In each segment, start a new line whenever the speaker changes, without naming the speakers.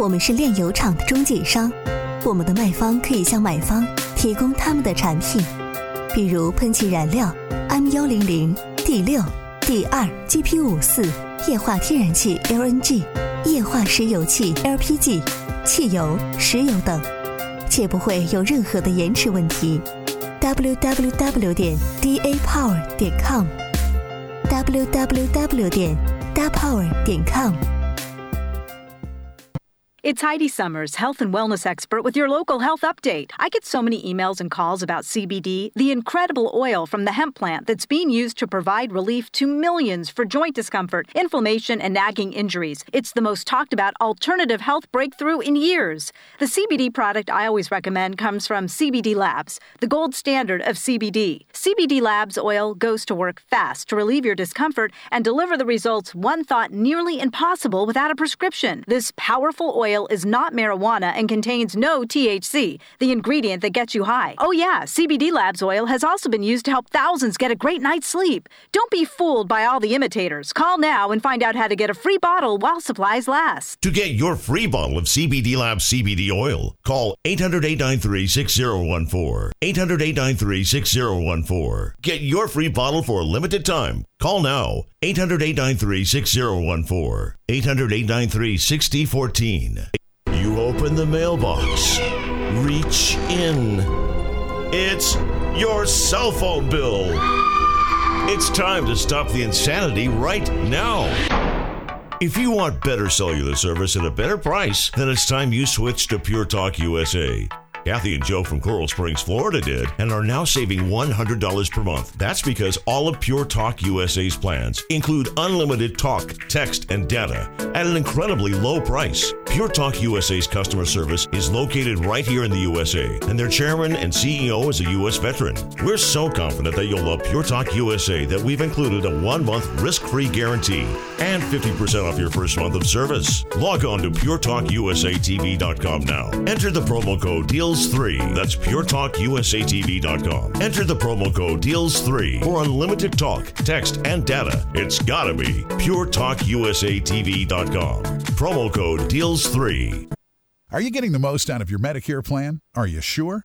我们是炼油厂的中介商，我们的卖方可以向买方提供他们的产品，比如喷气燃料 M 幺零零、D 六、D 二、GP 五四、液化天然气 LNG、液化石油气 LPG、汽油、石油等，且不会有任何的延迟问题。www 点 dapower 点 com，www 点 dapower 点 com。
It's Heidi Summers, health and wellness expert with your local health update. I get so many emails and calls about CBD, the incredible oil from the hemp plant that's being used to provide relief to millions for joint discomfort, inflammation, and nagging injuries. It's the most talked about alternative health breakthrough in years. The CBD product I always recommend comes from CBD Labs, the gold standard of CBD. CBD Labs oil goes to work fast to relieve your discomfort and deliver the results one thought nearly impossible without a prescription. This powerful oil is not marijuana and contains no THC, the ingredient that gets you high. Oh, yeah, CBD Labs oil has also been used to help thousands get a great night's sleep. Don't be fooled by all the imitators. Call now and find out how to get a free bottle while supplies last.
To get your free bottle of CBD Labs CBD oil, call 800 893 6014. 800 893 6014. Get your free bottle for a limited time. Call now 800 893 6014. 800 893 6014. You open the mailbox, reach in. It's your cell phone bill. It's time to stop the insanity right now. If you want better cellular service at a better price, then it's time you switch to Pure Talk USA. Kathy and Joe from Coral Springs, Florida did and are now saving $100 per month. That's because all of Pure Talk USA's plans include unlimited talk, text, and data at an incredibly low price. Pure Talk USA's customer service is located right here in the USA, and their chairman and CEO is a U.S. veteran. We're so confident that you'll love Pure Talk USA that we've included a one month risk free guarantee and 50% off your first month of service. Log on to PureTalkUSATV.com now. Enter the promo code DEALS3. That's PureTalkUSATV.com. Enter the promo code DEALS3 for unlimited talk, text, and data. It's gotta be PureTalkUSATV.com. Promo code DEALS3.
Are you getting the most out of your Medicare plan? Are you sure?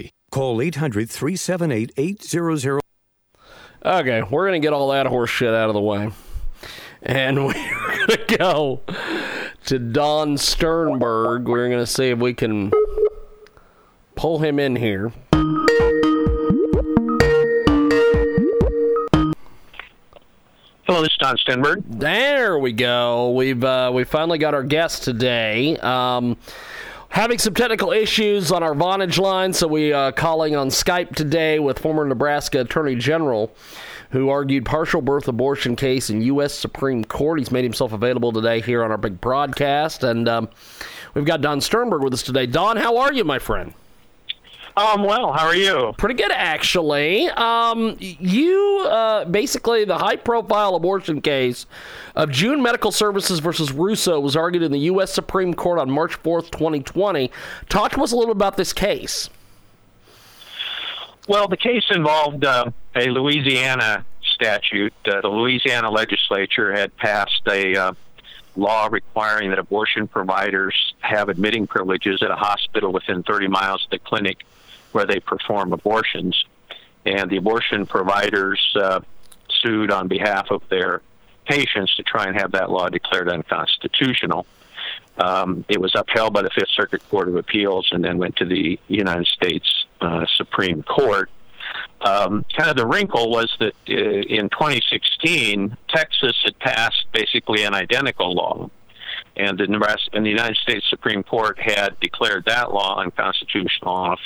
Call 800 378 8000.
Okay, we're going to get all that horse shit out of the way. And we're going to go to Don Sternberg. We're going to see if we can pull him in here.
Hello, this is Don Stenberg.
There we go. We've uh, we finally got our guest today. Um, having some technical issues on our Vonage line, so we are uh, calling on Skype today with former Nebraska Attorney General who argued partial birth abortion case in U.S. Supreme Court. He's made himself available today here on our big broadcast, and um, we've got Don Sternberg with us today. Don, how are you, my friend?
I'm um, well, how are you?
Pretty good, actually. Um, you uh, basically the high-profile abortion case of June Medical Services versus Russo was argued in the U.S. Supreme Court on March fourth, twenty twenty. Talk to us a little bit about this case.
Well, the case involved uh, a Louisiana statute. Uh, the Louisiana legislature had passed a uh, law requiring that abortion providers have admitting privileges at a hospital within 30 miles of the clinic where they perform abortions. And the abortion providers uh, sued on behalf of their patients to try and have that law declared unconstitutional. Um, it was upheld by the Fifth Circuit Court of Appeals and then went to the United States uh, Supreme Court. Um, kind of the wrinkle was that uh, in 2016, Texas had passed basically an identical law, and the and the United States Supreme Court had declared that law unconstitutional on a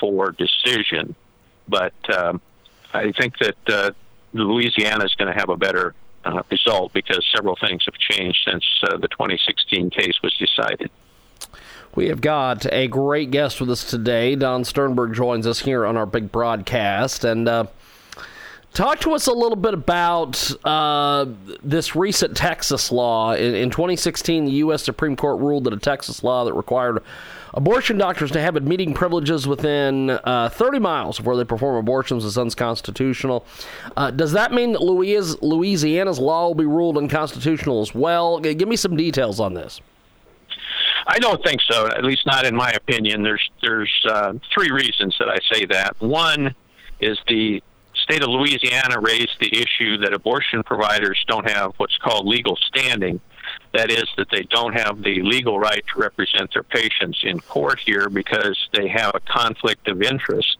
five-four decision. But um, I think that uh, Louisiana is going to have a better uh, result because several things have changed since uh, the 2016 case was decided.
We have got a great guest with us today. Don Sternberg joins us here on our big broadcast. And uh, talk to us a little bit about uh, this recent Texas law. In, in 2016, the U.S. Supreme Court ruled that a Texas law that required abortion doctors to have admitting privileges within uh, 30 miles of where they perform abortions is unconstitutional. Uh, does that mean that Louisiana's law will be ruled unconstitutional as well? Give me some details on this.
I don't think so. At least not in my opinion. There's there's uh, three reasons that I say that. One is the state of Louisiana raised the issue that abortion providers don't have what's called legal standing. That is, that they don't have the legal right to represent their patients in court here because they have a conflict of interest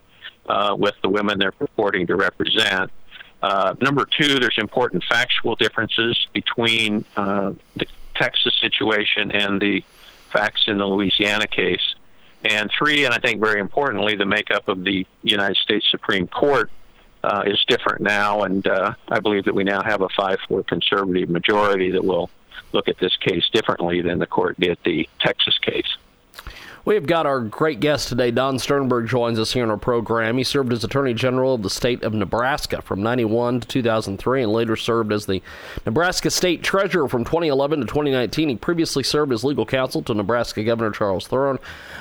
uh, with the women they're purporting to represent. Uh, number two, there's important factual differences between uh, the Texas situation and the facts in the Louisiana case. And three, and I think very importantly, the makeup of the United States Supreme Court uh, is different now, and uh, I believe that we now have a 5 4 conservative majority that will look at this case differently than the court did the Texas case.
We have got our great guest today. Don Sternberg joins us here in our program. He served as Attorney General of the state of Nebraska from 91 to 2003 and later served as the Nebraska State Treasurer from 2011 to 2019. He previously served as legal counsel to Nebraska Governor Charles Thuron.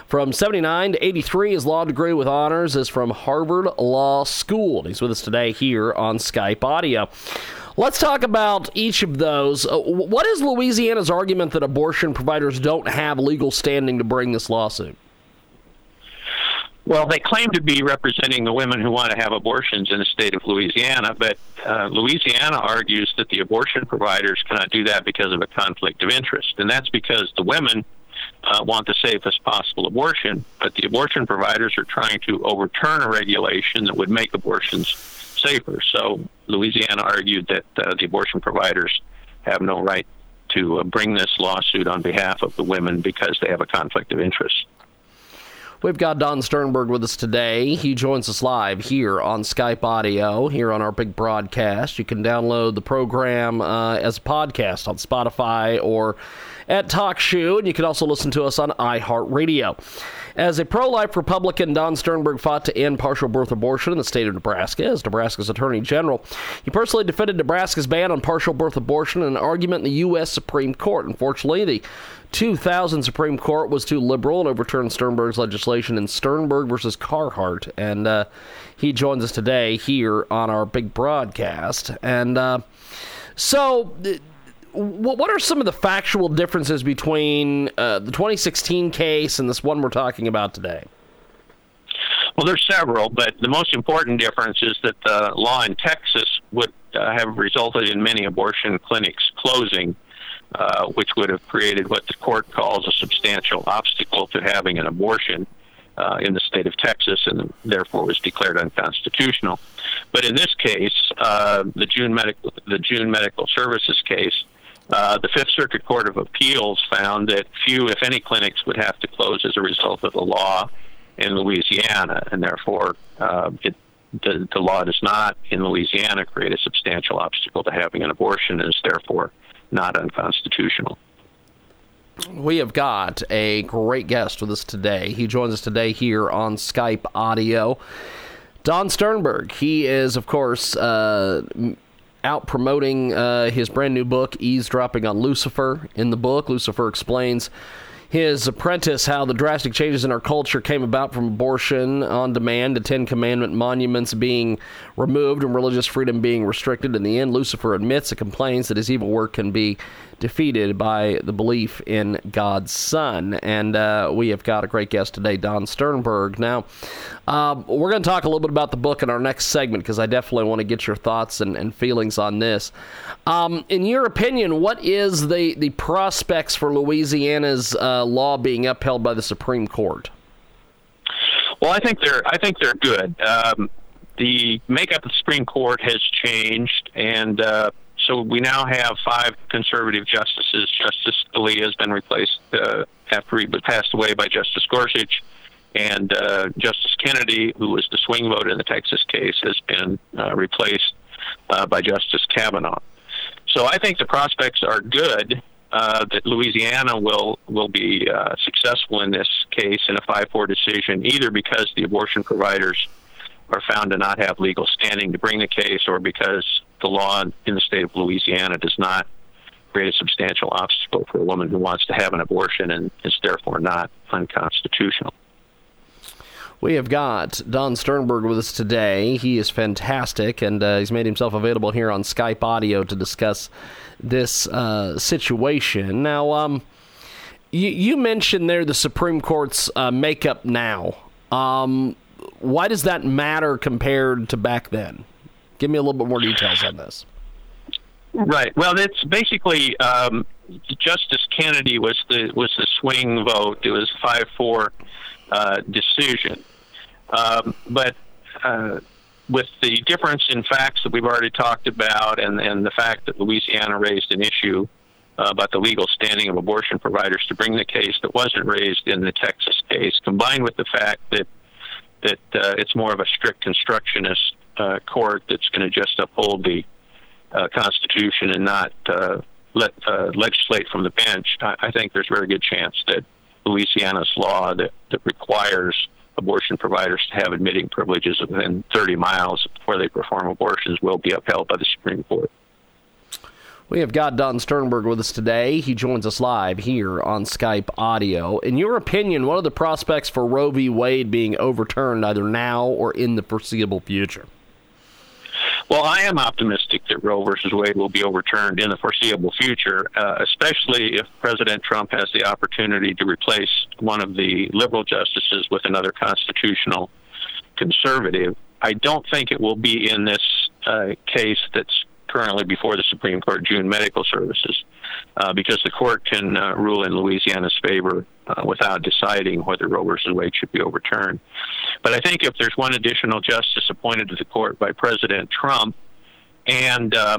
From 79 to 83, his law degree with honors is from Harvard Law School. He's with us today here on Skype Audio. Let's talk about each of those. Uh, what is Louisiana's argument that abortion providers don't have legal standing to bring this lawsuit?
Well, they claim to be representing the women who want to have abortions in the state of Louisiana, but uh, Louisiana argues that the abortion providers cannot do that because of a conflict of interest. And that's because the women uh, want the safest possible abortion, but the abortion providers are trying to overturn a regulation that would make abortions safer. So Louisiana argued that uh, the abortion providers have no right to uh, bring this lawsuit on behalf of the women because they have a conflict of interest.
We've got Don Sternberg with us today. He joins us live here on Skype Audio, here on our big broadcast. You can download the program uh, as a podcast on Spotify or at TalkShoe, and you can also listen to us on iHeartRadio. As a pro life Republican, Don Sternberg fought to end partial birth abortion in the state of Nebraska as Nebraska's Attorney General. He personally defended Nebraska's ban on partial birth abortion in an argument in the U.S. Supreme Court. Unfortunately, the 2000 Supreme Court was too liberal and overturned Sternberg's legislation in Sternberg versus Carhart. And uh, he joins us today here on our big broadcast. And uh, so what are some of the factual differences between uh, the 2016 case and this one we're talking about today?
Well, there's several, but the most important difference is that the law in Texas would uh, have resulted in many abortion clinics closing, uh, which would have created what the court calls a substantial obstacle to having an abortion. uh, in the state of Texas and therefore was declared unconstitutional. But in this case, uh, the June medical the June Medical Services case, uh, the Fifth Circuit Court of Appeals found that few, if any, clinics would have to close as a result of the law in Louisiana, and therefore uh, it, the, the law does not in Louisiana create a substantial obstacle to having an abortion and is therefore not unconstitutional.
We have got a great guest with us today. He joins us today here on Skype audio. Don Sternberg. He is, of course, uh, out promoting uh, his brand new book, Eavesdropping on Lucifer. In the book, Lucifer explains his apprentice how the drastic changes in our culture came about from abortion on demand to Ten Commandment monuments being removed and religious freedom being restricted. In the end, Lucifer admits and complains that his evil work can be defeated by the belief in God's Son. And uh, we have got a great guest today, Don Sternberg. Now, um, we're going to talk a little bit about the book in our next segment because I definitely want to get your thoughts and, and feelings on this. Um, in your opinion, what is the, the prospects for Louisiana's uh, law being upheld by the Supreme Court?
Well, I think they're I think they're good. Um, the makeup of the Supreme Court has changed, and uh, so we now have five conservative justices. Justice Scalia has been replaced uh, after he passed away by Justice Gorsuch, and uh, Justice Kennedy, who was the swing vote in the Texas case, has been uh, replaced uh, by Justice Kavanaugh. So I think the prospects are good uh, that Louisiana will will be successful in this case in a five-four decision, either because the abortion providers are found to not have legal standing to bring the case, or because the law in the state of Louisiana does not create a substantial obstacle for a woman who wants to have an abortion and is therefore not unconstitutional.
We have got Don Sternberg with us today. He is fantastic, and uh, he's made himself available here on Skype audio to discuss this uh, situation. Now, um, you, you, mentioned there the Supreme Court's uh, makeup now. Um, why does that matter compared to back then? Give me a little bit more details on this.
Right. Well, it's basically um, Justice Kennedy was the was the swing vote. It was five four uh, decision. Um, but uh, with the difference in facts that we've already talked about, and and the fact that Louisiana raised an issue uh, about the legal standing of abortion providers to bring the case that wasn't raised in the Texas case, combined with the fact that that uh, it's more of a strict constructionist uh, court that's going to just uphold the uh, Constitution and not uh, let uh, legislate from the bench, I, I think there's a very good chance that Louisiana's law that, that requires abortion providers to have admitting privileges within 30 miles where they perform abortions will be upheld by the Supreme Court.
We have got Don Sternberg with us today. He joins us live here on Skype audio. In your opinion, what are the prospects for Roe v. Wade being overturned either now or in the foreseeable future?
Well, I am optimistic that Roe versus Wade will be overturned in the foreseeable future, uh, especially if President Trump has the opportunity to replace one of the liberal justices with another constitutional conservative. I don't think it will be in this uh, case that's currently before the Supreme Court, June Medical Services, uh, because the court can uh, rule in Louisiana's favor uh, without deciding whether Roe versus Wade should be overturned. But I think if there's one additional justice appointed to the court by President Trump and uh,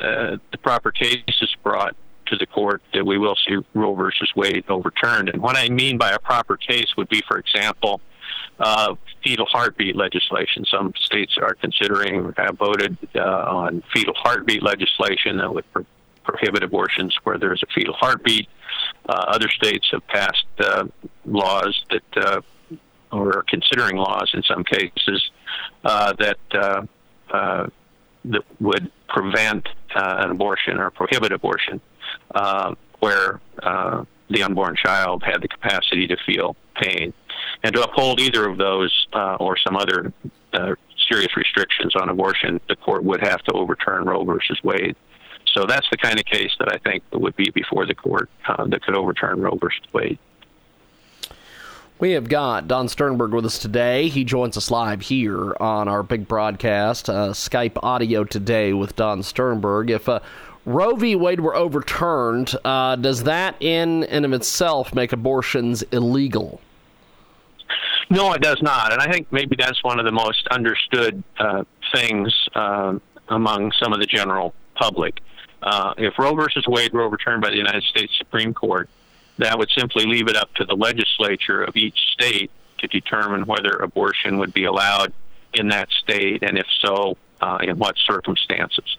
uh, the proper case is brought to the court, that we will see Roe versus Wade overturned. And what I mean by a proper case would be, for example, uh, fetal heartbeat legislation. Some states are considering have voted uh, on fetal heartbeat legislation that would pro- prohibit abortions where there's a fetal heartbeat. Uh, other states have passed uh, laws that, uh, or are considering laws in some cases, uh, that uh, uh, that would prevent uh, an abortion or prohibit abortion, uh, where uh, the unborn child had the capacity to feel pain. And to uphold either of those uh, or some other uh, serious restrictions on abortion, the court would have to overturn Roe versus Wade. So that's the kind of case that I think would be before the court uh, that could overturn Roe versus Wade.
We have got Don Sternberg with us today. He joins us live here on our big broadcast, uh, Skype audio today with Don Sternberg. If uh, Roe v. Wade were overturned, uh, does that in and of itself make abortions illegal?
No, it does not, and I think maybe that's one of the most understood uh, things uh, among some of the general public. Uh, if Roe versus Wade were overturned by the United States Supreme Court, that would simply leave it up to the legislature of each state to determine whether abortion would be allowed in that state, and if so, uh, in what circumstances.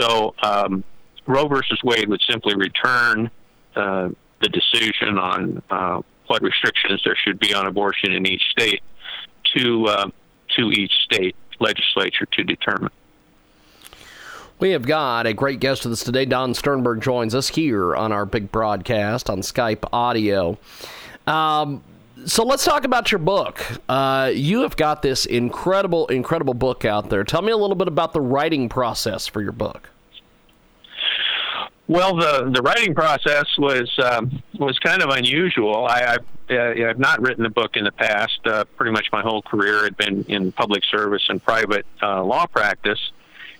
So, um, Roe versus Wade would simply return uh, the decision on uh, what restrictions there should be on abortion in each state to uh, to each state legislature to determine.
We have got a great guest with us today. Don Sternberg joins us here on our big broadcast on Skype audio. Um, so let's talk about your book. Uh, you have got this incredible, incredible book out there. Tell me a little bit about the writing process for your book.
Well, the the writing process was um, was kind of unusual. I, I uh, I've not written a book in the past. Uh, pretty much my whole career had been in public service and private uh, law practice,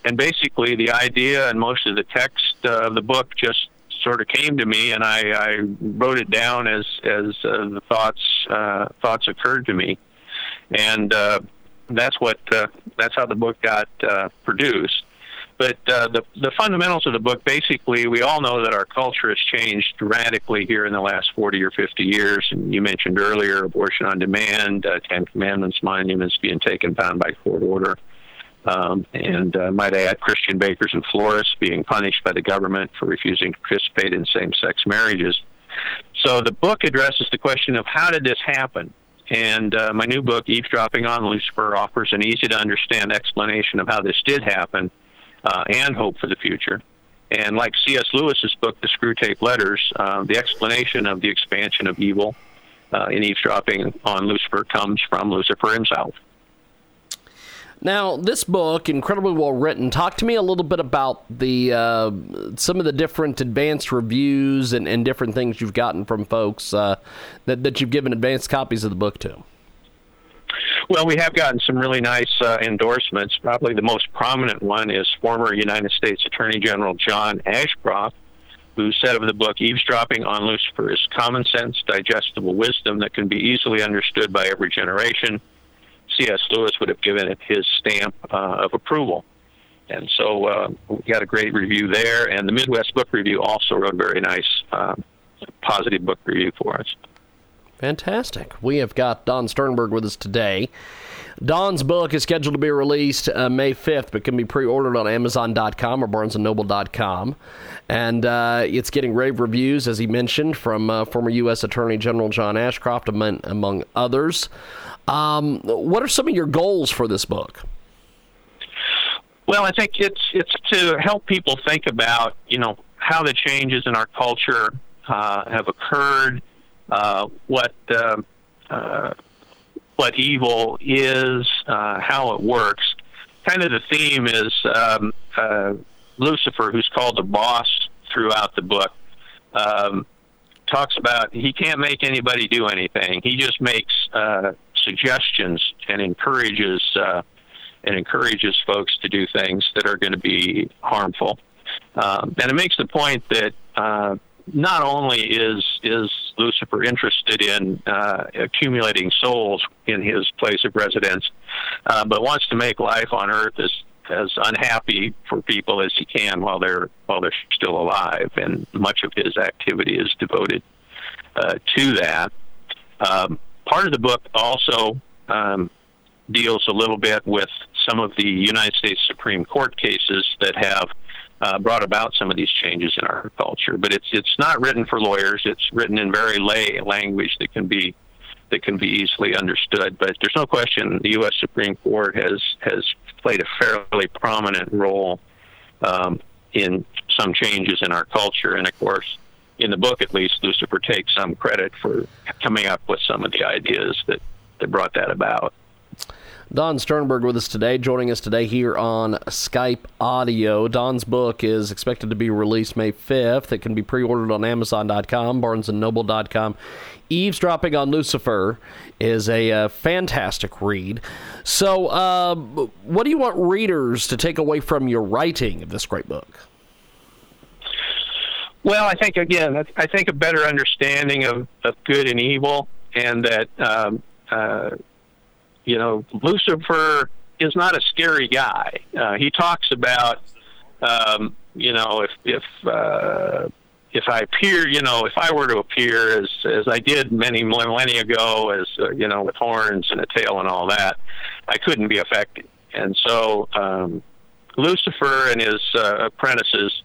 and basically the idea and most of the text uh, of the book just sort of came to me, and I, I wrote it down as as uh, the thoughts uh, thoughts occurred to me, and uh, that's what that's how the book got uh, produced. But uh, the the fundamentals of the book, basically, we all know that our culture has changed radically here in the last 40 or 50 years. And you mentioned earlier abortion on demand, uh, Ten Commandments monuments being taken down by court order. Um, and uh, might add, Christian bakers and florists being punished by the government for refusing to participate in same sex marriages. So the book addresses the question of how did this happen? And uh, my new book, Eavesdropping on Lucifer, offers an easy to understand explanation of how this did happen uh, and hope for the future. And like C.S. Lewis's book, The Screwtape Letters, uh, the explanation of the expansion of evil uh, in eavesdropping on Lucifer comes from Lucifer himself.
Now, this book, incredibly well written. Talk to me a little bit about the uh, some of the different advanced reviews and, and different things you've gotten from folks uh, that that you've given advanced copies of the book to.
Well, we have gotten some really nice uh, endorsements. Probably the most prominent one is former United States Attorney General John Ashcroft, who said of the book, Eavesdropping on Lucifer is common sense, digestible wisdom that can be easily understood by every generation. C.S. Lewis would have given it his stamp uh, of approval. And so uh, we got a great review there. And the Midwest Book Review also wrote a very nice, uh, positive book review for us.
Fantastic. We have got Don Sternberg with us today. Don's book is scheduled to be released uh, May 5th, but can be pre ordered on Amazon.com or BarnesandNoble.com. And uh, it's getting rave reviews, as he mentioned, from uh, former U.S. Attorney General John Ashcroft, among, among others. Um, what are some of your goals for this book?
Well, I think it's it's to help people think about you know how the changes in our culture uh, have occurred, uh, what uh, uh, what evil is, uh, how it works. Kind of the theme is um, uh, Lucifer, who's called the boss throughout the book, um, talks about he can't make anybody do anything. He just makes uh, suggestions and encourages uh, and encourages folks to do things that are going to be harmful. Um, and it makes the point that uh, not only is is Lucifer interested in uh, accumulating souls in his place of residence, uh, but wants to make life on Earth as as unhappy for people as he can while they're while they're still alive, and much of his activity is devoted uh, to that. Um, part of the book also um, deals a little bit with some of the United States Supreme Court cases that have uh, brought about some of these changes in our culture. But it's it's not written for lawyers. It's written in very lay language that can be that can be easily understood. But there's no question the U.S. Supreme Court has has played a fairly prominent role um, in some changes in our culture, and of course in the book, at least, Lucifer takes some credit for coming up with some of the ideas that, that brought that about.
Don Sternberg with us today, joining us today here on Skype Audio. Don's book is expected to be released May 5th. It can be pre ordered on Amazon.com, BarnesandNoble.com. Eavesdropping on Lucifer is a uh, fantastic read. So, uh, what do you want readers to take away from your writing of this great book?
Well, I think again, I think a better understanding of, of good and evil, and that um, uh, you know, Lucifer is not a scary guy. Uh, he talks about, um, you know, if if uh, if I appear, you know, if I were to appear as as I did many millennia ago, as uh, you know, with horns and a tail and all that, I couldn't be effective. And so um, Lucifer and his uh, apprentices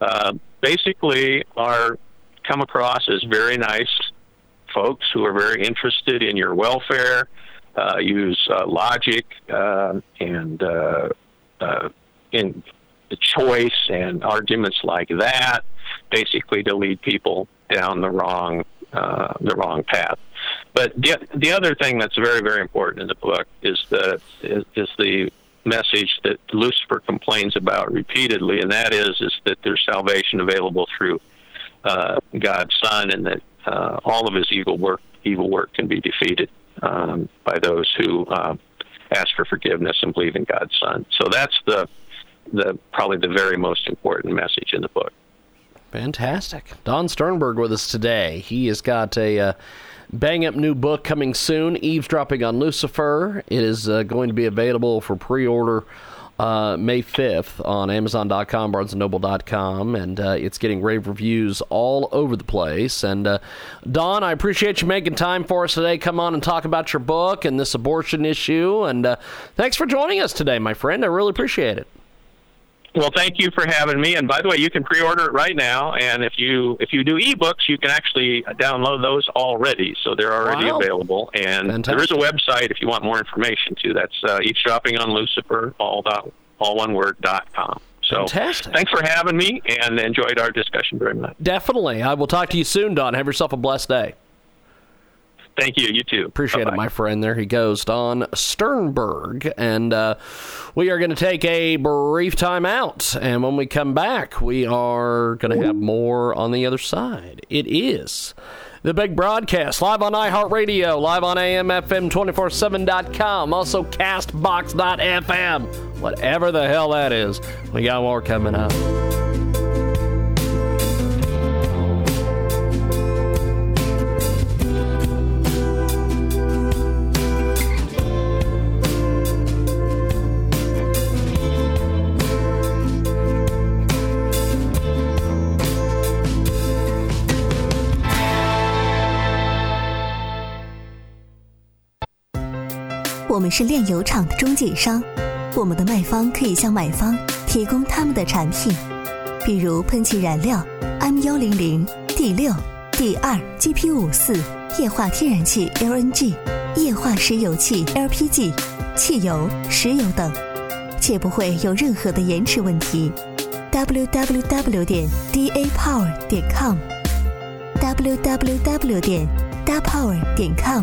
uh, basically are come across as very nice folks who are very interested in your welfare, uh, use uh, logic uh, and uh, uh, in choice and arguments like that, basically to lead people down the wrong uh, the wrong path. But the the other thing that's very very important in the book is the is, is the message that Lucifer complains about repeatedly, and that is is that there's salvation available through God's Son, and that all of his evil work evil work can be defeated um, by those who uh, ask for forgiveness and believe in God's Son. So that's the the probably the very most important message in the book.
Fantastic, Don Sternberg with us today. He has got a. Uh, bang up new book coming soon eavesdropping on lucifer it is uh, going to be available for pre-order uh, May 5th on Amazon.com, BarnesandNoble.com, and uh, it's getting rave reviews all over the place. And uh, Don, I appreciate you making time for us today. Come on and talk about your book and this abortion issue. And uh, thanks for joining us today, my friend. I really appreciate it.
Well, thank you for having me. And by the way, you can pre-order it right now. And if you if you do ebooks, you can actually download those already, so they're already
wow.
available. And
Fantastic.
there is a website if you want more information too. That's uh, eavesdropping on Lucifer, all dot, all one word dot com. So
Fantastic.
thanks for having me, and enjoyed our discussion very much.
Definitely. I will talk to you soon, Don. Have yourself a blessed day.
Thank you. You too.
Appreciate
Bye-bye.
it, my friend. There he goes, Don Sternberg. And uh, we are going to take a brief time out. And when we come back, we are going to have more on the other side. It is the big broadcast live on iHeartRadio, live on AMFM247.com, also CastBox.fm, whatever the hell that is. We got more coming up.
我们是炼油厂的中介商，我们的卖方可以向买方提供他们的产品，比如喷气燃料 M 幺零零、D 六、D 二、GP 五四、液化天然气 LNG、液化石油气 LPG、汽油、石油等，且不会有任何的延迟问题。www 点 dapower 点 com，www 点 dapower 点 com。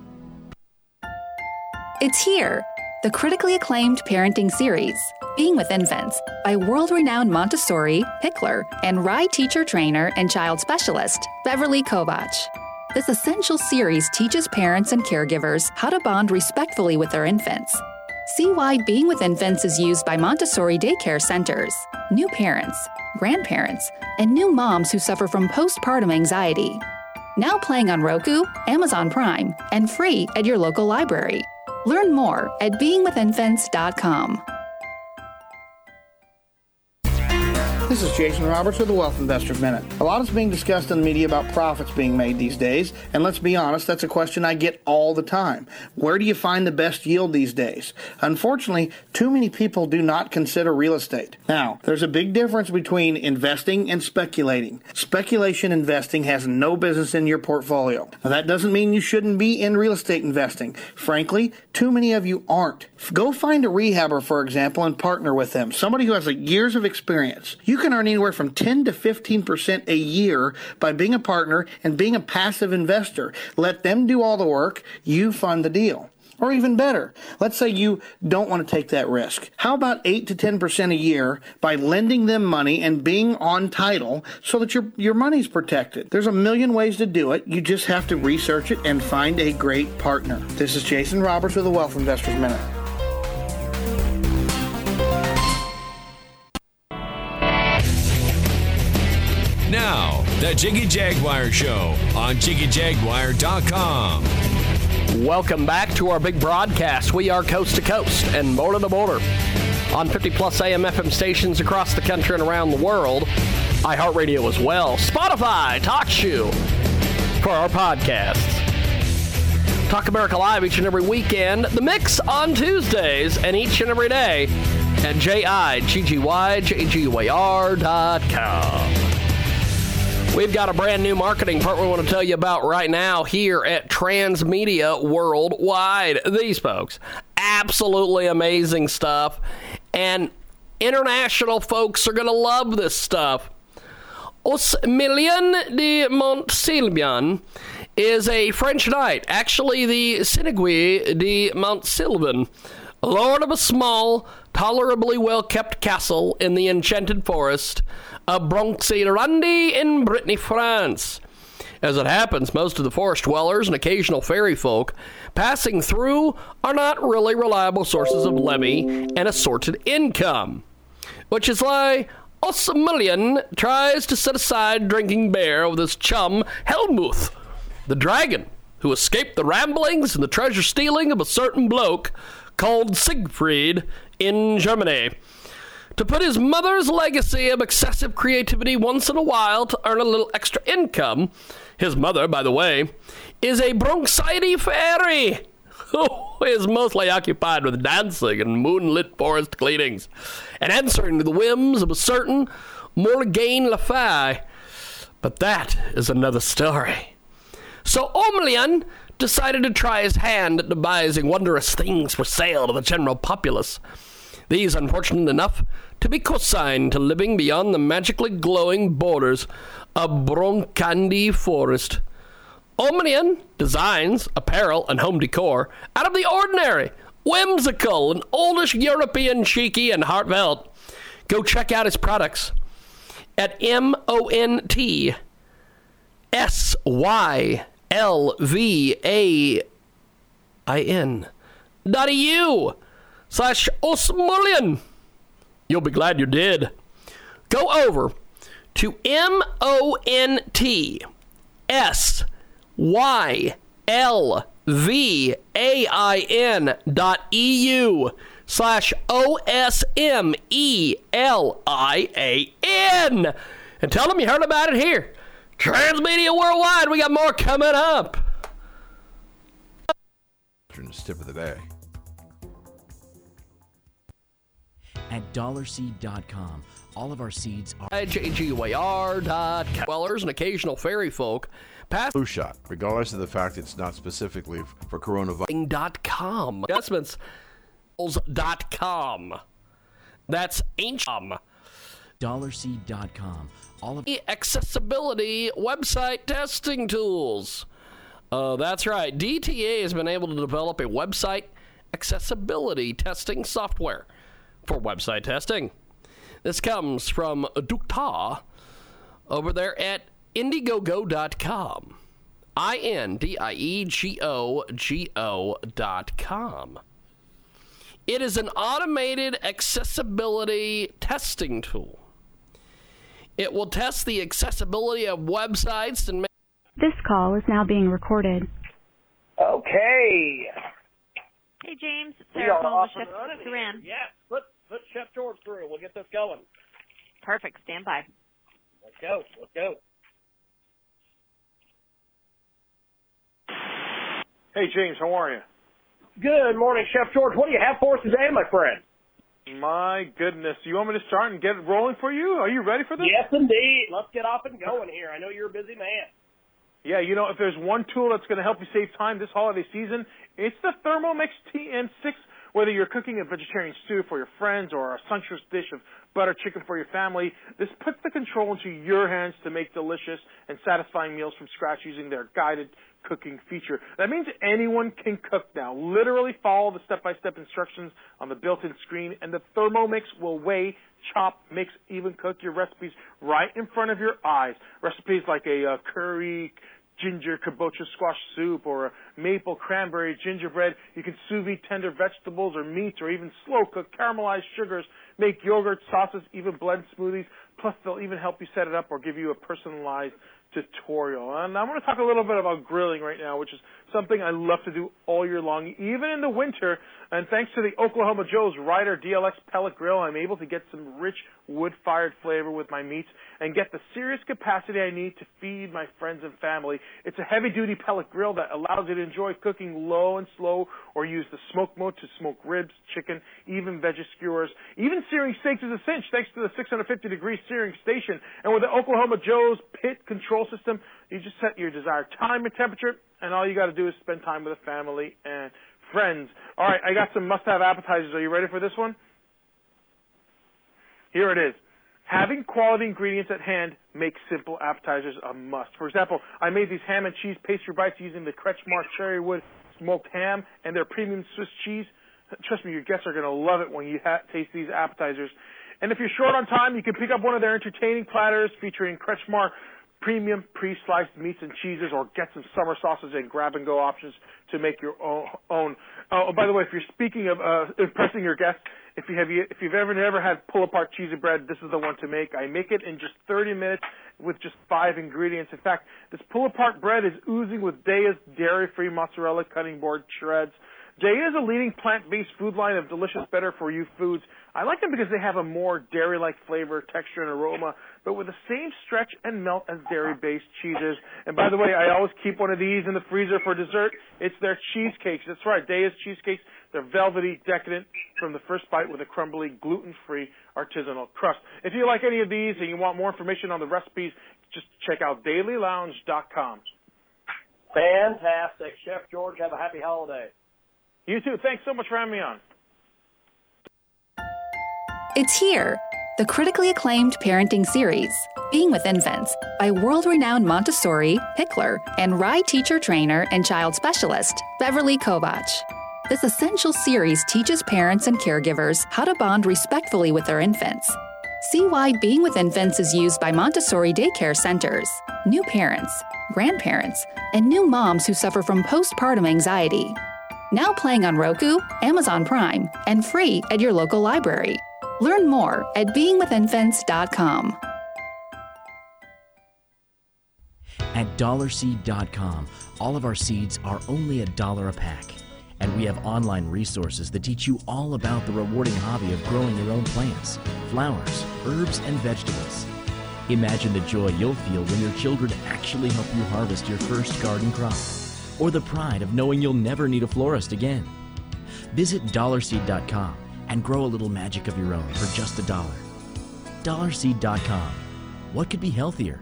It's here, the critically acclaimed parenting series, Being with Infants, by world renowned Montessori, Pikler, and RIE teacher trainer and child specialist, Beverly Kovach. This essential series teaches parents and caregivers how to bond respectfully with their infants. See why being with infants is used by Montessori daycare centers, new parents, grandparents, and new moms who suffer from postpartum anxiety. Now playing on Roku, Amazon Prime, and free at your local library. Learn more at beingwithinfants.com.
This is Jason Roberts with the Wealth Investor Minute. A lot is being discussed in the media about profits being made these days, and let's be honest, that's a question I get all the time. Where do you find the best yield these days? Unfortunately, too many people do not consider real estate. Now, there's a big difference between investing and speculating. Speculation investing has no business in your portfolio. Now, that doesn't mean you shouldn't be in real estate investing. Frankly, too many of you aren't. Go find a rehabber, for example, and partner with them. Somebody who has years of experience. You can earn anywhere from 10 to 15% a year by being a partner and being a passive investor. Let them do all the work, you fund the deal. Or even better, let's say you don't want to take that risk. How about 8 to 10% a year by lending them money and being on title so that your, your money's protected? There's a million ways to do it. You just have to research it and find a great partner. This is Jason Roberts with the Wealth Investors Minute.
The Jiggy Jaguar Show on JiggyJaguar.com.
Welcome back to our big broadcast. We are coast to coast and border to border on 50 plus AM FM stations across the country and around the world. iHeartRadio as well. Spotify, TalkShoe for our podcasts. Talk America Live each and every weekend. The Mix on Tuesdays and each and every day at J-I-G-G-Y-J-G-Y-R.com. We've got a brand new marketing part we want to tell you about right now here at Transmedia Worldwide. These folks, absolutely amazing stuff. And international folks are going to love this stuff. Osmelian de Montsylvain is a French knight, actually the Seigneur de Montsylvain, lord of a small, tolerably well kept castle in the enchanted forest of Bronxy in Brittany, France. As it happens, most of the forest dwellers and occasional fairy folk passing through are not really reliable sources of levy and assorted income, which is why Osmelian tries to set aside drinking bear with his chum Helmuth, the dragon who escaped the ramblings and the treasure stealing of a certain bloke called Siegfried in Germany to put his mother's legacy of excessive creativity once in a while to earn a little extra income. His mother, by the way, is a bronchitis fairy who is mostly occupied with dancing and moonlit forest cleanings and answering to the whims of a certain Morgaine Le Fay. But that is another story. So Omelian decided to try his hand at devising wondrous things for sale to the general populace. These, unfortunate enough to be consigned to living beyond the magically glowing borders of Brocéliande Forest. Omnian designs apparel and home decor out of the ordinary, whimsical, and oldish European cheeky and heartfelt. Go check out his products at M O N T S Y L V A I N dot EU slash Osmelian. You'll be glad you did. Go over to M O N T S Y L V A I N dot EU slash O S M E L I A N. And tell them you heard about it here. Transmedia Worldwide, we got more coming up.
Tip of the day.
At dollarseed.com, all of our seeds are.
JGYR.com. Dwellers and occasional fairy folk pass.
Flu shot, regardless of the fact it's not specifically for coronavirus.
.com. Investments. .com. That's ancient.
Dollarseed.com. All of
the accessibility website testing tools. Uh, that's right. DTA has been able to develop a website accessibility testing software for website testing. This comes from Dukta over there at Indiegogo.com. I N D I E G O G O dot com. It is an automated accessibility testing tool. It will test the accessibility of websites and.
This call is now being recorded.
Okay.
Hey, James. It's Sarah
are
calling
off
with
and
Chef
running.
Duran.
Yeah, put put Chef George through. We'll get this going.
Perfect. Stand by.
Let's go. Let's go.
Hey, James, how are you?
Good morning, Chef George. What do you have for us today, my friend?
My goodness. You want me to start and get it rolling for you? Are you ready for this?
Yes, indeed. Let's get off and going here. I know you're a busy man.
Yeah, you know, if there's one tool that's going to help you save time this holiday season, it's the Thermomix TM6. Whether you're cooking a vegetarian stew for your friends or a sumptuous dish of butter chicken for your family, this puts the control into your hands to make delicious and satisfying meals from scratch using their guided cooking feature. That means anyone can cook now. Literally follow the step-by-step instructions on the built-in screen and the Thermomix will weigh, chop, mix, even cook your recipes right in front of your eyes. Recipes like a uh, curry, ginger kabocha squash soup or a maple cranberry gingerbread. You can sous vide tender vegetables or meats or even slow cook caramelized sugars, make yogurt, sauces, even blend smoothies. Plus they'll even help you set it up or give you a personalized tutorial. And I'm going to talk a little bit about grilling right now, which is something I love to do all year long, even in the winter. And thanks to the Oklahoma Joe's Rider DLX pellet grill, I'm able to get some rich wood-fired flavor with my meats and get the serious capacity I need to feed my friends and family. It's a heavy-duty pellet grill that allows you to enjoy cooking low and slow or use the smoke mode to smoke ribs, chicken, even veggie skewers. Even searing steaks is a cinch thanks to the 650 degree searing station. And with the Oklahoma Joe's pit control system, you just set your desired time and temperature, and all you got to do is spend time with the family and friends. All right, I got some must-have appetizers. Are you ready for this one? Here it is. Having quality ingredients at hand makes simple appetizers a must. For example, I made these ham and cheese pastry bites using the Kretschmar Cherrywood smoked ham and their premium Swiss cheese. Trust me, your guests are going to love it when you ha- taste these appetizers. And if you're short on time, you can pick up one of their entertaining platters featuring Kretschmar premium pre-sliced meats and cheeses or get some summer sauces and grab-and-go options to make your own. Oh, by the way, if you're speaking of uh, impressing your guests, if you have if you've ever never had pull-apart cheesy bread, this is the one to make. I make it in just 30 minutes with just five ingredients. In fact, this pull-apart bread is oozing with Daiya's dairy-free mozzarella cutting board shreds. Daya is a leading plant-based food line of delicious, better-for-you foods. I like them because they have a more dairy-like flavor, texture, and aroma, but with the same stretch and melt as dairy-based cheeses. And by the way, I always keep one of these in the freezer for dessert. It's their cheesecakes. That's right, Daiya's cheesecakes. They're velvety, decadent from the first bite with a crumbly, gluten-free artisanal crust. If you like any of these and you want more information on the recipes, just check out dailylounge.com.
Fantastic. Chef George, have a happy holiday.
You too. Thanks so much for having me on.
It's here, the critically acclaimed parenting series, Being with Infants, by world renowned Montessori, Pikler, and RIE teacher trainer and child specialist, Beverly Kovach. This essential series teaches parents and caregivers how to bond respectfully with their infants. See why Being with Infants is used by Montessori daycare centers, new parents, grandparents, and new moms who suffer from postpartum anxiety. Now playing on Roku, Amazon Prime, and free at your local library. Learn more at beingwithinfants.com.
At dollarseed.com, all of our seeds are only a dollar a pack. And we have online resources that teach you all about the rewarding hobby of growing your own plants, flowers, herbs, and vegetables. Imagine the joy you'll feel when your children actually help you harvest your first garden crop, or the pride of knowing you'll never need a florist again. Visit dollarseed.com and grow a little magic of your own for just a dollar. Dollarseed.com. What could be healthier?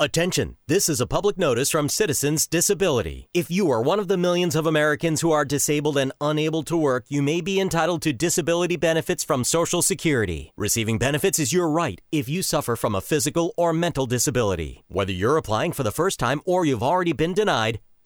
Attention! This is a public notice from Citizens Disability. If you are one of the millions of Americans who are disabled and unable to work, you may be entitled to disability benefits from Social Security. Receiving benefits is your right if you suffer from a physical or mental disability. Whether you're applying for the first time or you've already been denied,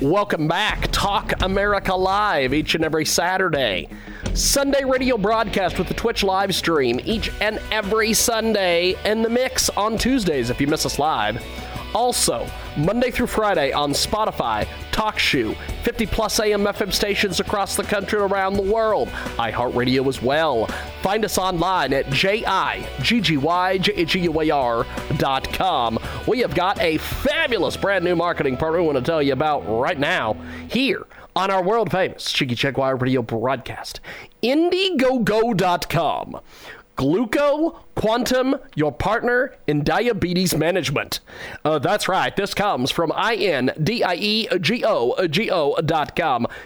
Welcome back. Talk America Live each and every Saturday. Sunday radio broadcast with the Twitch live stream each and every Sunday, and the mix on Tuesdays if you miss us live. Also, Monday through Friday on Spotify, TalkShoe, 50 plus AM FM stations across the country and around the world, iHeartRadio as well. Find us online at J-I-G-G-Y-J-A-G-U-A-R.com. We have got a fabulous brand new marketing partner we want to tell you about right now here on our world famous Jiggy Wire radio broadcast. Indiegogo.com. Gluco Quantum, your partner in diabetes management. Uh, that's right. This comes from I-N-D-I-E-G-O-G-O.com.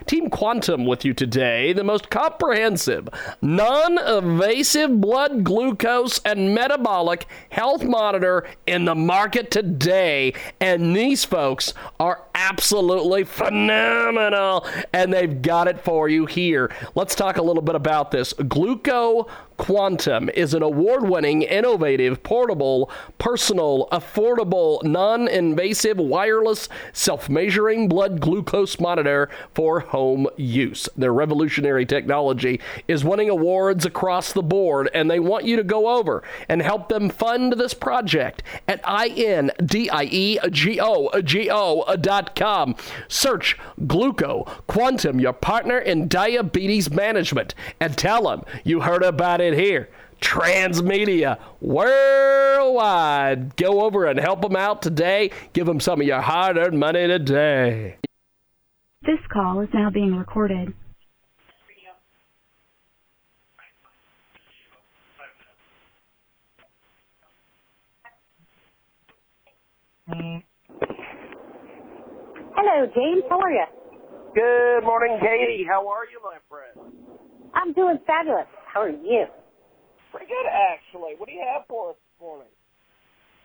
Team Quantum with you today. The most comprehensive, non-invasive blood glucose and metabolic health monitor in the market today. And these folks are absolutely phenomenal. And they've got it for you here. Let's talk a little bit about this. Gluco Quantum is an award winning, innovative, portable, personal, affordable, non invasive, wireless, self measuring blood glucose monitor for home use. Their revolutionary technology is winning awards across the board, and they want you to go over and help them fund this project at indiegogo.com. Search Gluco Quantum, your partner in diabetes management, and tell them you heard about it here. Transmedia worldwide. Go over and help them out today. Give them some of your hard earned money today.
This call is now being recorded.
Hello, James. How are you?
Good morning, Katie. How are you, my friend?
I'm doing fabulous. How are you?
Pretty good, actually. What do you have for us this morning?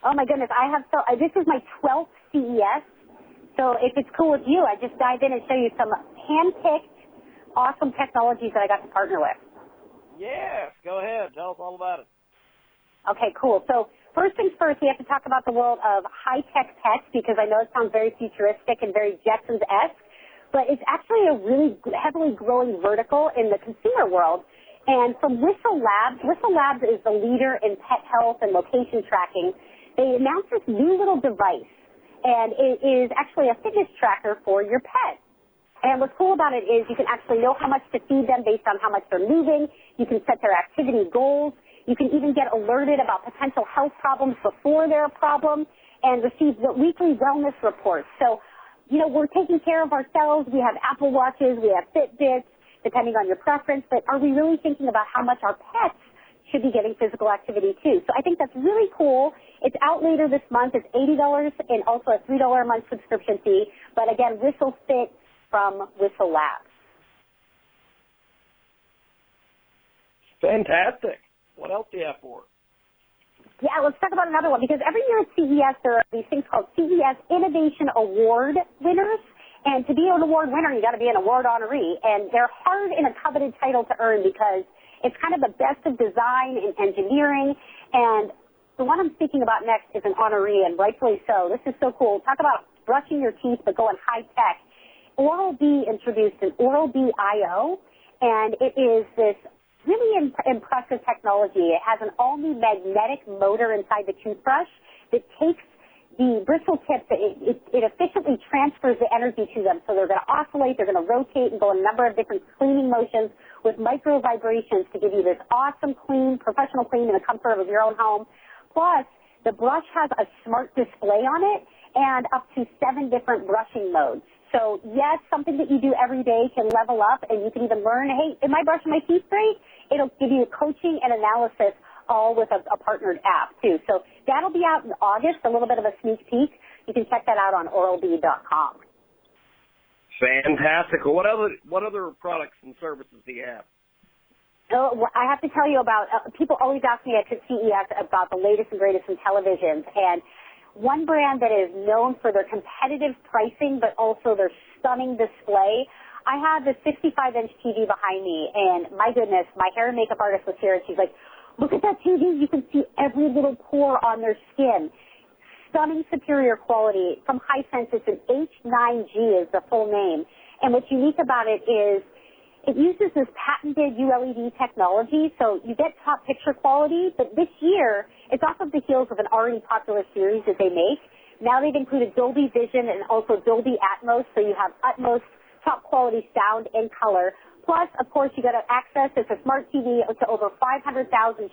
Oh my goodness, I have so. Uh, this is my 12th CES. So if it's cool with you, I just dive in and show you some hand-picked, awesome technologies that I got to partner with.
Yes, go ahead. Tell us all about it.
Okay, cool. So first things first, we have to talk about the world of high-tech pets because I know it sounds very futuristic and very Jetsons-esque, but it's actually a really heavily growing vertical in the consumer world. And from Whistle Labs, Whistle Labs is the leader in pet health and location tracking. They announced this new little device, and it is actually a fitness tracker for your pet. And what's cool about it is you can actually know how much to feed them based on how much they're moving. You can set their activity goals. You can even get alerted about potential health problems before they're a problem and receive weekly wellness reports. So, you know, we're taking care of ourselves. We have Apple Watches. We have Fitbits, depending on your preference. But are we really thinking about how much our pets should be getting physical activity too? So I think that's really cool. It's out later this month. It's $80 and also a $3 a month subscription fee. But again, Whistle Fit from Whistle Labs.
Fantastic. What else do you have for us?
Yeah, let's talk about another one because every year at CES there are these things called CES Innovation Award winners. And to be an award winner, you got to be an award honoree. And they're hard in a coveted title to earn because it's kind of the best of design and engineering. And the one I'm speaking about next is an honoree, and rightfully so. This is so cool. Talk about brushing your teeth, but going high tech. Oral B introduced an Oral B IO, and it is this really imp- impressive technology. It has an all-new magnetic motor inside the toothbrush that takes the bristle tips, it, it, it efficiently transfers the energy to them. So they're going to oscillate, they're going to rotate and go a number of different cleaning motions with micro vibrations to give you this awesome clean, professional clean in the comfort of your own home. Plus, The brush has a smart display on it and up to seven different brushing modes. So yes, something that you do every day can level up and you can even learn, hey, am I brushing my teeth great? It'll give you coaching and analysis all with a, a partnered app too. So that'll be out in August, a little bit of a sneak peek. You can check that out on oralb.com.
Fantastic. Well, what other what other products and services do you have?
Oh, well, I have to tell you about, uh, people always ask me at CES about the latest and greatest in televisions. And one brand that is known for their competitive pricing, but also their stunning display. I have the 65 inch TV behind me and my goodness, my hair and makeup artist was here and she's like, look at that TV. You can see every little pore on their skin. Stunning superior quality from Hisense. It's an H9G is the full name. And what's unique about it is it uses this patented ULED technology, so you get top picture quality, but this year, it's off of the heels of an already popular series that they make. Now they've included Dolby Vision and also Dolby Atmos, so you have utmost top quality sound and color. Plus, of course, you got access as a smart TV to over 500,000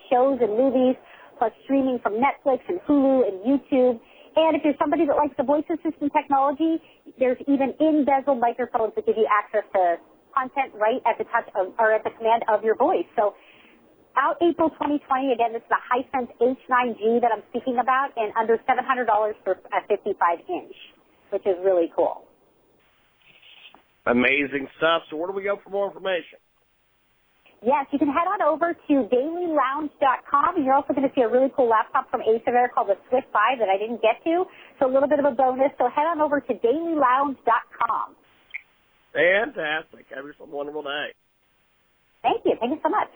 shows and movies, plus streaming from Netflix and Hulu and YouTube. And if you're somebody that likes the voice assistant technology, there's even in-bezel microphones that give you access to content right at the touch of, or at the command of your voice. So out April 2020, again, this is the Hisense H9G that I'm speaking about and under $700 for a 55 inch, which is really cool.
Amazing stuff. So where do we go for more information?
Yes, you can head on over to dailylounge.com and you're also going to see a really cool laptop from Acer there called the Swift 5 that I didn't get to. So a little bit of a bonus. So head on over to dailylounge.com.
Fantastic. Have yourself a wonderful day.
Thank you. Thank you so much.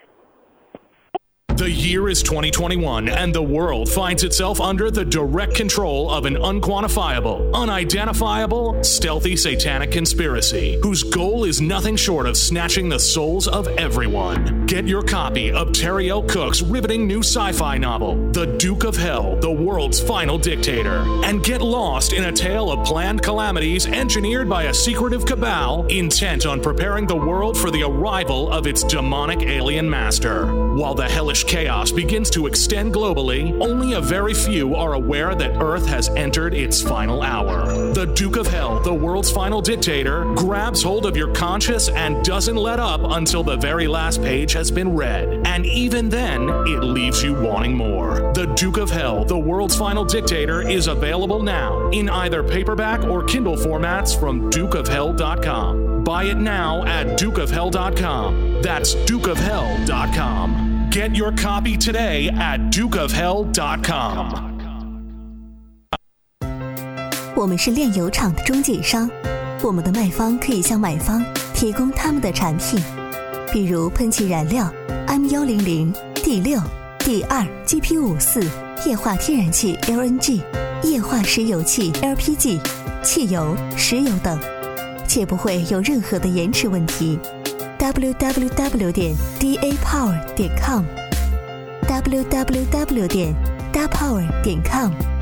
The year is 2021, and the world finds itself under the direct control of an unquantifiable, unidentifiable, stealthy satanic conspiracy whose goal is nothing short of snatching the souls of everyone. Get your copy of Terry L. Cook's riveting new sci fi novel, The Duke of Hell, the world's final dictator, and get lost in a tale of planned calamities engineered by a secretive cabal intent on preparing the world for the arrival of its demonic alien master. While the hellish chaos begins to extend globally, only a very few are aware that Earth has entered its final hour. The Duke of Hell, the world's final dictator, grabs hold of your conscience and doesn't let up until the very last page has been read. And even then, it leaves you wanting more. The Duke of Hell, the world's final dictator, is available now in either paperback or Kindle formats from dukeofhell.com. Buy it now at dukeofhell.com. That's dukeofhell.com. Get your copy today at Duke of Hell dot com.
我们是炼油厂的中介商，我们的卖方可以向买方提供他们的产品，比如喷气燃料 M 幺零零、D 六、D 二、GP 五四、液化天然气 LNG、液化石油气 LPG、汽油、石油等，且不会有任何的延迟问题。Www 点 dapower 点 com，www 点 dapower 点 com。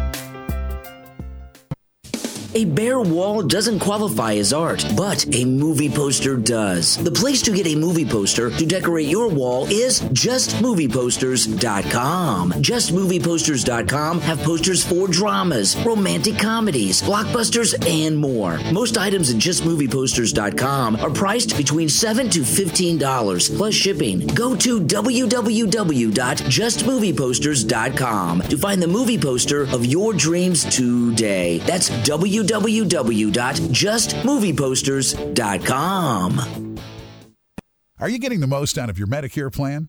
A bare wall doesn't qualify as art, but a movie poster does. The place to get a movie poster to decorate your wall is justmovieposters.com. Justmovieposters.com have posters for dramas, romantic comedies, blockbusters, and more. Most items at justmovieposters.com are priced between 7 to $15 plus shipping. Go to www.justmovieposters.com to find the movie poster of your dreams today. That's www.justmovieposters.com.
Are you getting the most out of your Medicare plan?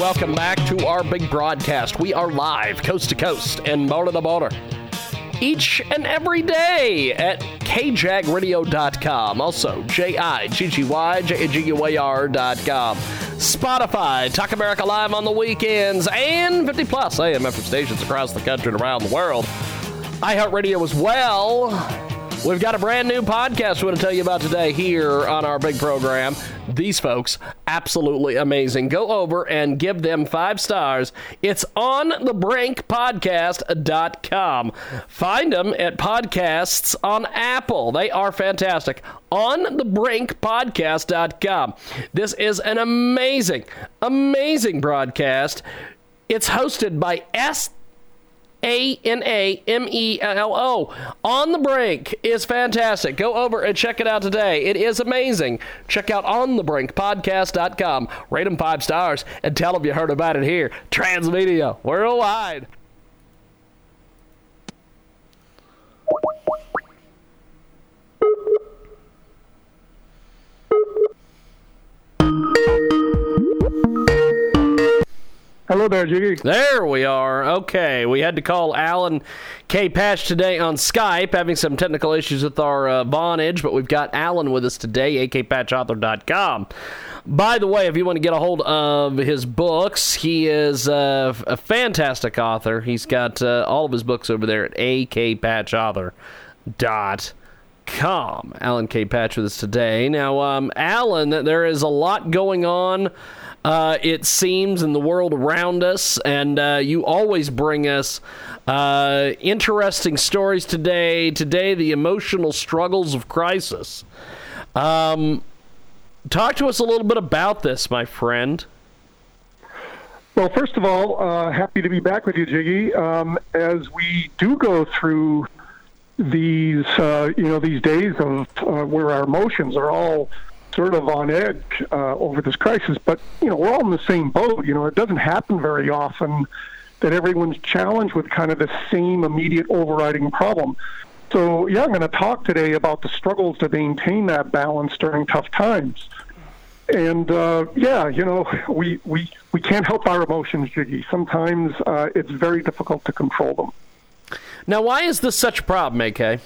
Welcome back to our big broadcast. We are live, coast to coast, and border to border. Each and every day at kjagradio.com. Also, J-I-G-G-Y, J-A-G-U-A-R.com. Spotify, Talk America Live on the weekends, and 50 plus AM FM stations across the country and around the world. iHeartRadio as well. We've got a brand new podcast we want to tell you about today here on our big program. These folks, absolutely amazing. Go over and give them five stars. It's on thebrinkpodcast.com. Find them at podcasts on Apple. They are fantastic. On thebrinkpodcast.com. This is an amazing, amazing broadcast. It's hosted by S. A N A M E L O. On the Brink is fantastic. Go over and check it out today. It is amazing. Check out onthebrinkpodcast.com. Rate them five stars and tell them you heard about it here. Transmedia worldwide.
Hello there, Jiggy.
There we are. Okay, we had to call Alan K. Patch today on Skype, having some technical issues with our uh, Vonage, but we've got Alan with us today, akpatchauthor.com. By the way, if you want to get a hold of his books, he is a fantastic author. He's got uh, all of his books over there at akpatchauthor.com. Alan K. Patch with us today. Now, um, Alan, there is a lot going on uh, it seems, in the world around us. And uh, you always bring us uh, interesting stories today. Today, the emotional struggles of crisis. Um, talk to us a little bit about this, my friend.
Well, first of all, uh, happy to be back with you, Jiggy. Um, as we do go through these, uh, you know, these days of uh, where our emotions are all sort of on edge uh, over this crisis. But you know, we're all in the same boat. You know, it doesn't happen very often that everyone's challenged with kind of the same immediate overriding problem. So yeah, I'm going to talk today about the struggles to maintain that balance during tough times. And uh, yeah, you know, we, we we can't help our emotions, Jiggy. Sometimes uh, it's very difficult to control them.
Now, why is this such a problem, AK?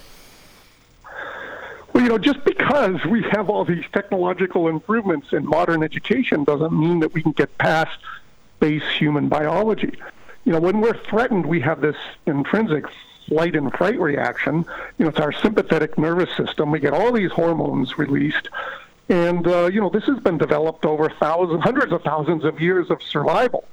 Well, you know, just because we have all these technological improvements in modern education doesn't mean that we can get past base human biology. You know, when we're threatened, we have this intrinsic flight and fright reaction. You know, it's our sympathetic nervous system. We get all these hormones released. And, uh, you know, this has been developed over thousands, hundreds of thousands of years of survival.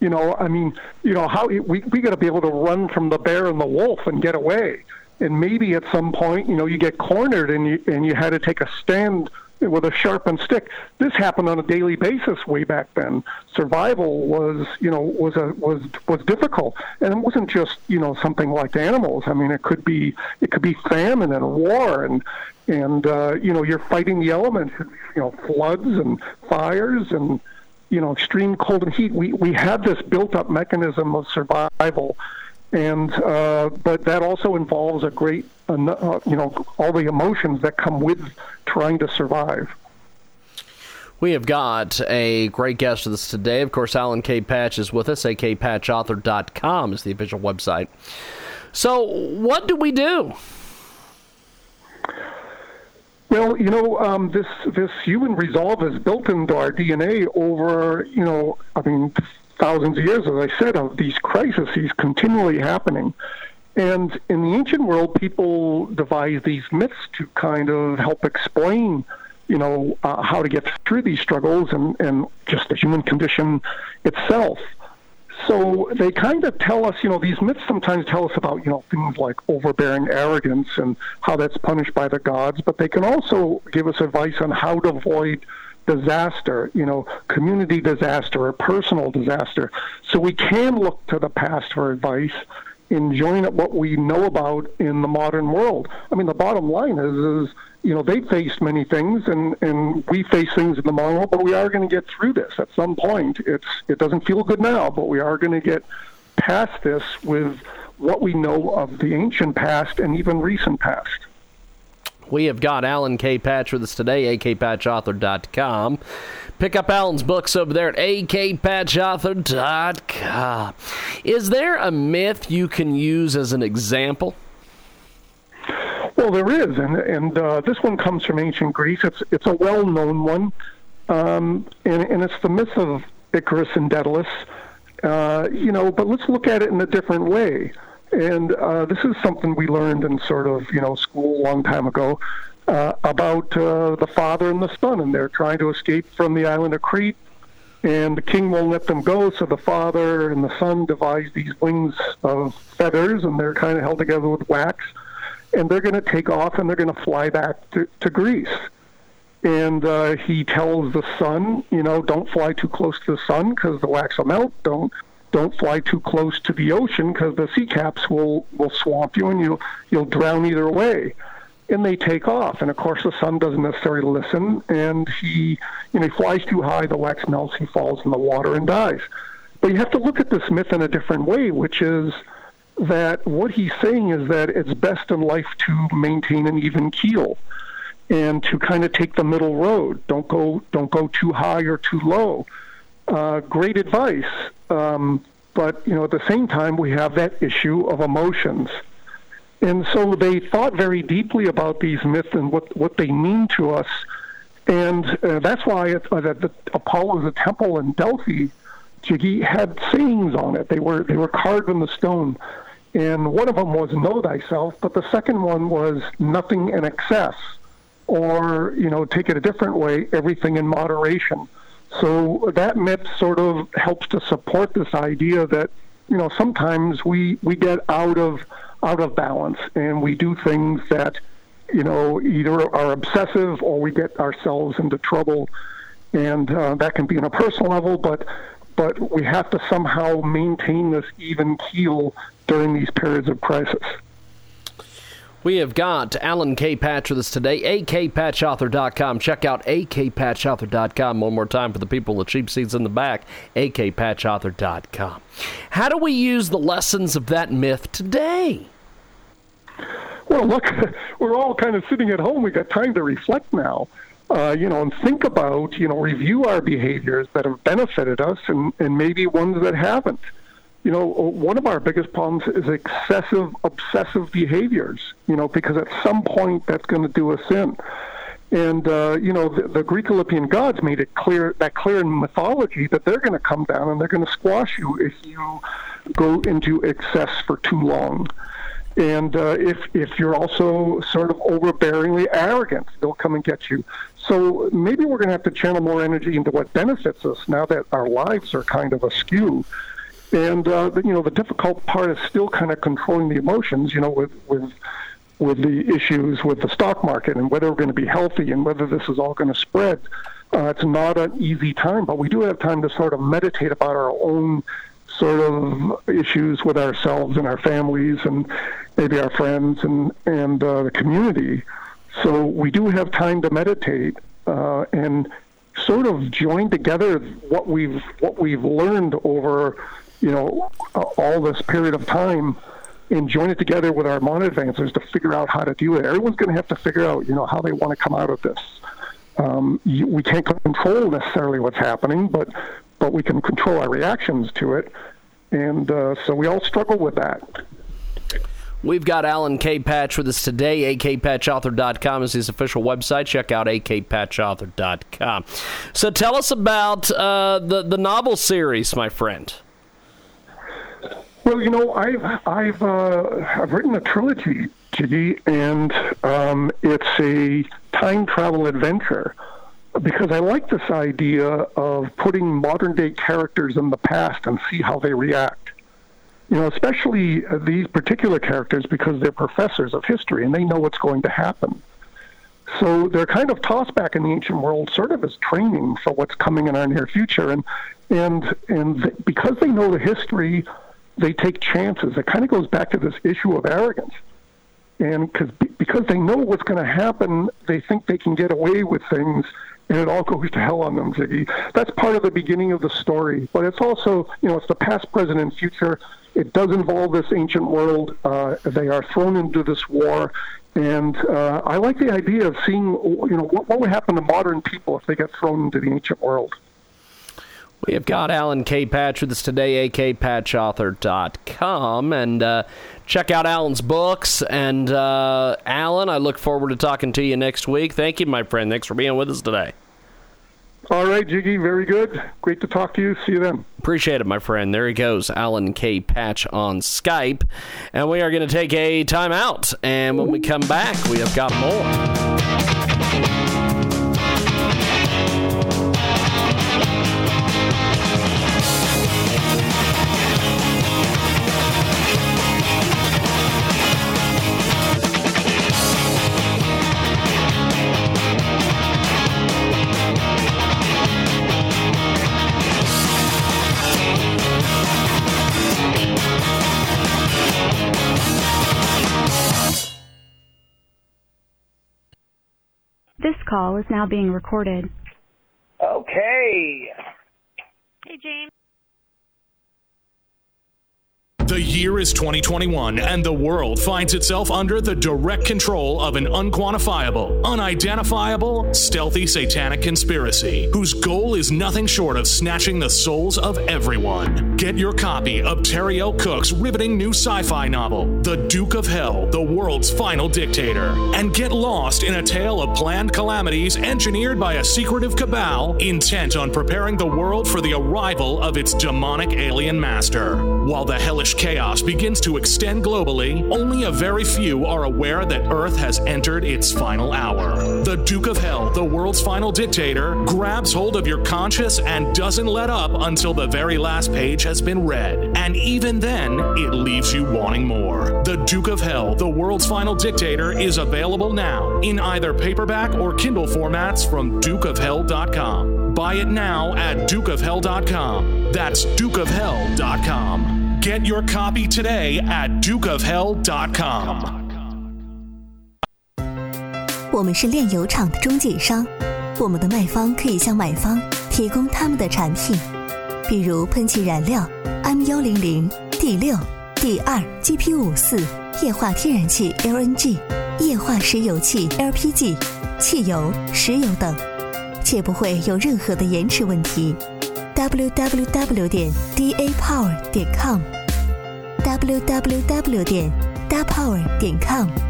You know, I mean, you know, how we, we got to be able to run from the bear and the wolf and get away and maybe at some point, you know, you get cornered and you and you had to take a stand with a sharpened stick. This happened on a daily basis way back then. Survival was, you know, was a was was difficult, and it wasn't just you know something like animals. I mean, it could be it could be famine and war and and uh, you know you're fighting the elements, you know, floods and fires and you know, extreme cold and heat, we, we have this built up mechanism of survival. And, uh, but that also involves a great, uh, uh, you know, all the emotions that come with trying to survive.
We have got a great guest with us today. Of course, Alan K. Patch is with us. akpatchauthor.com is the official website. So, what do we do?
Well, you know, um, this this human resolve is built into our DNA over, you know, I mean, thousands of years, as I said, of these crises continually happening. And in the ancient world, people devised these myths to kind of help explain, you know, uh, how to get through these struggles and, and just the human condition itself. So they kind of tell us, you know, these myths sometimes tell us about, you know, things like overbearing arrogance and how that's punished by the gods, but they can also give us advice on how to avoid disaster, you know, community disaster or personal disaster. So we can look to the past for advice in joining what we know about in the modern world. I mean, the bottom line is, is you know, they faced many things, and, and we face things in the modern world, but we are going to get through this at some point. It's it doesn't feel good now, but we are going to get past this with what we know of the ancient past and even recent past.
We have got Alan K. Patch with us today, akpatchauthor.com. Pick up Alan's books over there at akpatchauthor.com. Is there a myth you can use as an example?
Well, there is, and and uh, this one comes from ancient Greece. It's it's a well-known one, um, and and it's the myth of Icarus and Daedalus. Uh, you know, but let's look at it in a different way. And uh, this is something we learned in sort of you know school a long time ago uh, about uh, the father and the son, and they're trying to escape from the island of Crete, and the king won't let them go. So the father and the son devise these wings of feathers, and they're kind of held together with wax and they're going to take off and they're going to fly back to, to Greece. And uh, he tells the son, you know, don't fly too close to the sun because the wax will melt. Don't don't fly too close to the ocean because the sea caps will will swamp you and you you'll drown either way. And they take off, and of course the sun doesn't necessarily listen, and he you know he flies too high, the wax melts, he falls in the water and dies. But you have to look at this myth in a different way, which is that what he's saying is that it's best in life to maintain an even keel and to kind of take the middle road. Don't go don't go too high or too low. Uh, great advice, um, but you know at the same time we have that issue of emotions, and so they thought very deeply about these myths and what what they mean to us, and uh, that's why it, uh, the Apollo's a temple in Delphi. Jiggy had sayings on it. They were they were carved in the stone and one of them was know thyself, but the second one was nothing in excess, or, you know, take it a different way, everything in moderation. So that myth sort of helps to support this idea that, you know, sometimes we, we get out of out of balance and we do things that, you know, either are obsessive or we get ourselves into trouble. And uh, that can be on a personal level, but but we have to somehow maintain this even keel during these periods of crisis.
We have got Alan K. Patch with us today, akpatchauthor.com. Check out akpatchauthor.com one more time for the people with cheap seats in the back, akpatchauthor.com. How do we use the lessons of that myth today?
Well, look, we're all kind of sitting at home. We've got time to reflect now. Uh, you know, and think about, you know, review our behaviors that have benefited us and, and maybe ones that haven't you know, one of our biggest problems is excessive, obsessive behaviors, you know, because at some point that's going to do us in. And, uh, you know, the, the Greek Olympian gods made it clear, that clear in mythology, that they're going to come down and they're going to squash you if you go into excess for too long. And uh, if, if you're also sort of overbearingly arrogant, they'll come and get you. So maybe we're going to have to channel more energy into what benefits us now that our lives are kind of askew and uh, you know, the difficult part is still kind of controlling the emotions. You know, with with with the issues with the stock market and whether we're going to be healthy and whether this is all going to spread. Uh, it's not an easy time, but we do have time to sort of meditate about our own sort of issues with ourselves and our families and maybe our friends and and uh, the community. So we do have time to meditate uh, and sort of join together what we've what we've learned over you know all this period of time and join it together with our mod advancers to figure out how to do it. Everyone's going to have to figure out, you know, how they want to come out of this. Um, you, we can't control necessarily what's happening, but but we can control our reactions to it, and uh, so we all struggle with that.
We've got Alan K. Patch with us today. akpatchauthor.com is his official website. Check out akpatchauthor.com. So tell us about uh, the, the novel series, my friend.
Well, you know, I've I've uh, I've written a trilogy, Jiggy, and um, it's a time travel adventure because I like this idea of putting modern day characters in the past and see how they react you know, especially these particular characters because they're professors of history and they know what's going to happen. So they're kind of tossed back in the ancient world, sort of as training for what's coming in our near future, and and and because they know the history, they take chances. It kind of goes back to this issue of arrogance, and because because they know what's going to happen, they think they can get away with things, and it all goes to hell on them, Jiggy. That's part of the beginning of the story, but it's also you know it's the past, present, and future it does involve this ancient world. Uh, they are thrown into this war, and uh, I like the idea of seeing, you know, what, what would happen to modern people if they get thrown into the ancient world.
We have got Alan K. Patch with us today, akpatchauthor.com, and uh, check out Alan's books. And uh, Alan, I look forward to talking to you next week. Thank you, my friend. Thanks for being with us today.
All right, Jiggy, very good. Great to talk to you. See you then.
Appreciate it, my friend. There he goes, Alan K. Patch on Skype. And we are going to take a timeout. And when we come back, we have got more.
This call is now being recorded.
Okay.
Hey, James.
The year is 2021, and the world finds itself under the direct control of an unquantifiable, unidentifiable, stealthy satanic conspiracy whose goal is nothing short of snatching the souls of everyone. Get your copy of Terry L. Cook's riveting new sci fi novel, The Duke of Hell, the world's final dictator, and get lost in a tale of planned calamities engineered by a secretive cabal intent on preparing the world for the arrival of its demonic alien master. While the hellish chaos begins to extend globally, only a very few are aware that Earth has entered its final hour. The Duke of Hell, the world's final dictator, grabs hold of your conscience and doesn't let up until the very last page has been read. And even then, it leaves you wanting more. The Duke of Hell, the world's final dictator, is available now in either paperback or Kindle formats from dukeofhell.com. Buy it now at dukeofhell.com. That's dukeofhell.com. Get your copy today at dukeofhell.com.
我们是炼油厂的中介商，我们的卖方可以向买方提供他们的产品，比如喷气燃料 M 幺零零、D 六、D 二、GP 五四、液化天然气 LNG、液化石油气 LPG、汽油、石油等，且不会有任何的延迟问题。Www 点 dapower 点 com，www 点 dapower 点 com。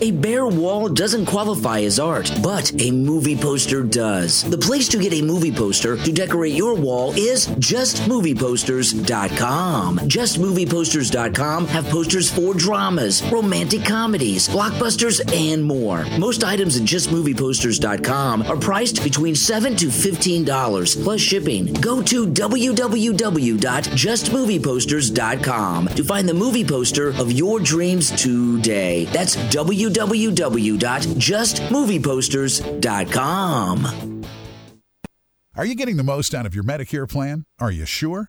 A bare wall doesn't qualify as art, but a movie poster does. The place to get a movie poster to decorate your wall is justmovieposters.com. Justmovieposters.com have posters for dramas, romantic comedies, blockbusters, and more. Most items at justmovieposters.com are priced between 7 to $15 plus shipping. Go to www.justmovieposters.com to find the movie poster of your dreams today. That's www.justmovieposters.com.
Are you getting the most out of your Medicare plan? Are you sure?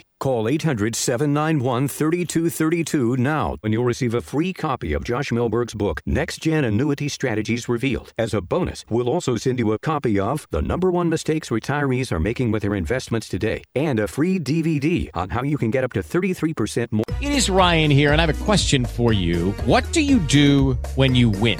Call 800 791 3232 now and you'll receive a free copy of Josh Mellberg's book, Next Gen Annuity Strategies Revealed. As a bonus, we'll also send you a copy of The Number One Mistakes Retirees Are Making with Their Investments Today and a free DVD on how you can get up to 33% more.
It is Ryan here, and I have a question for you. What do you do when you win?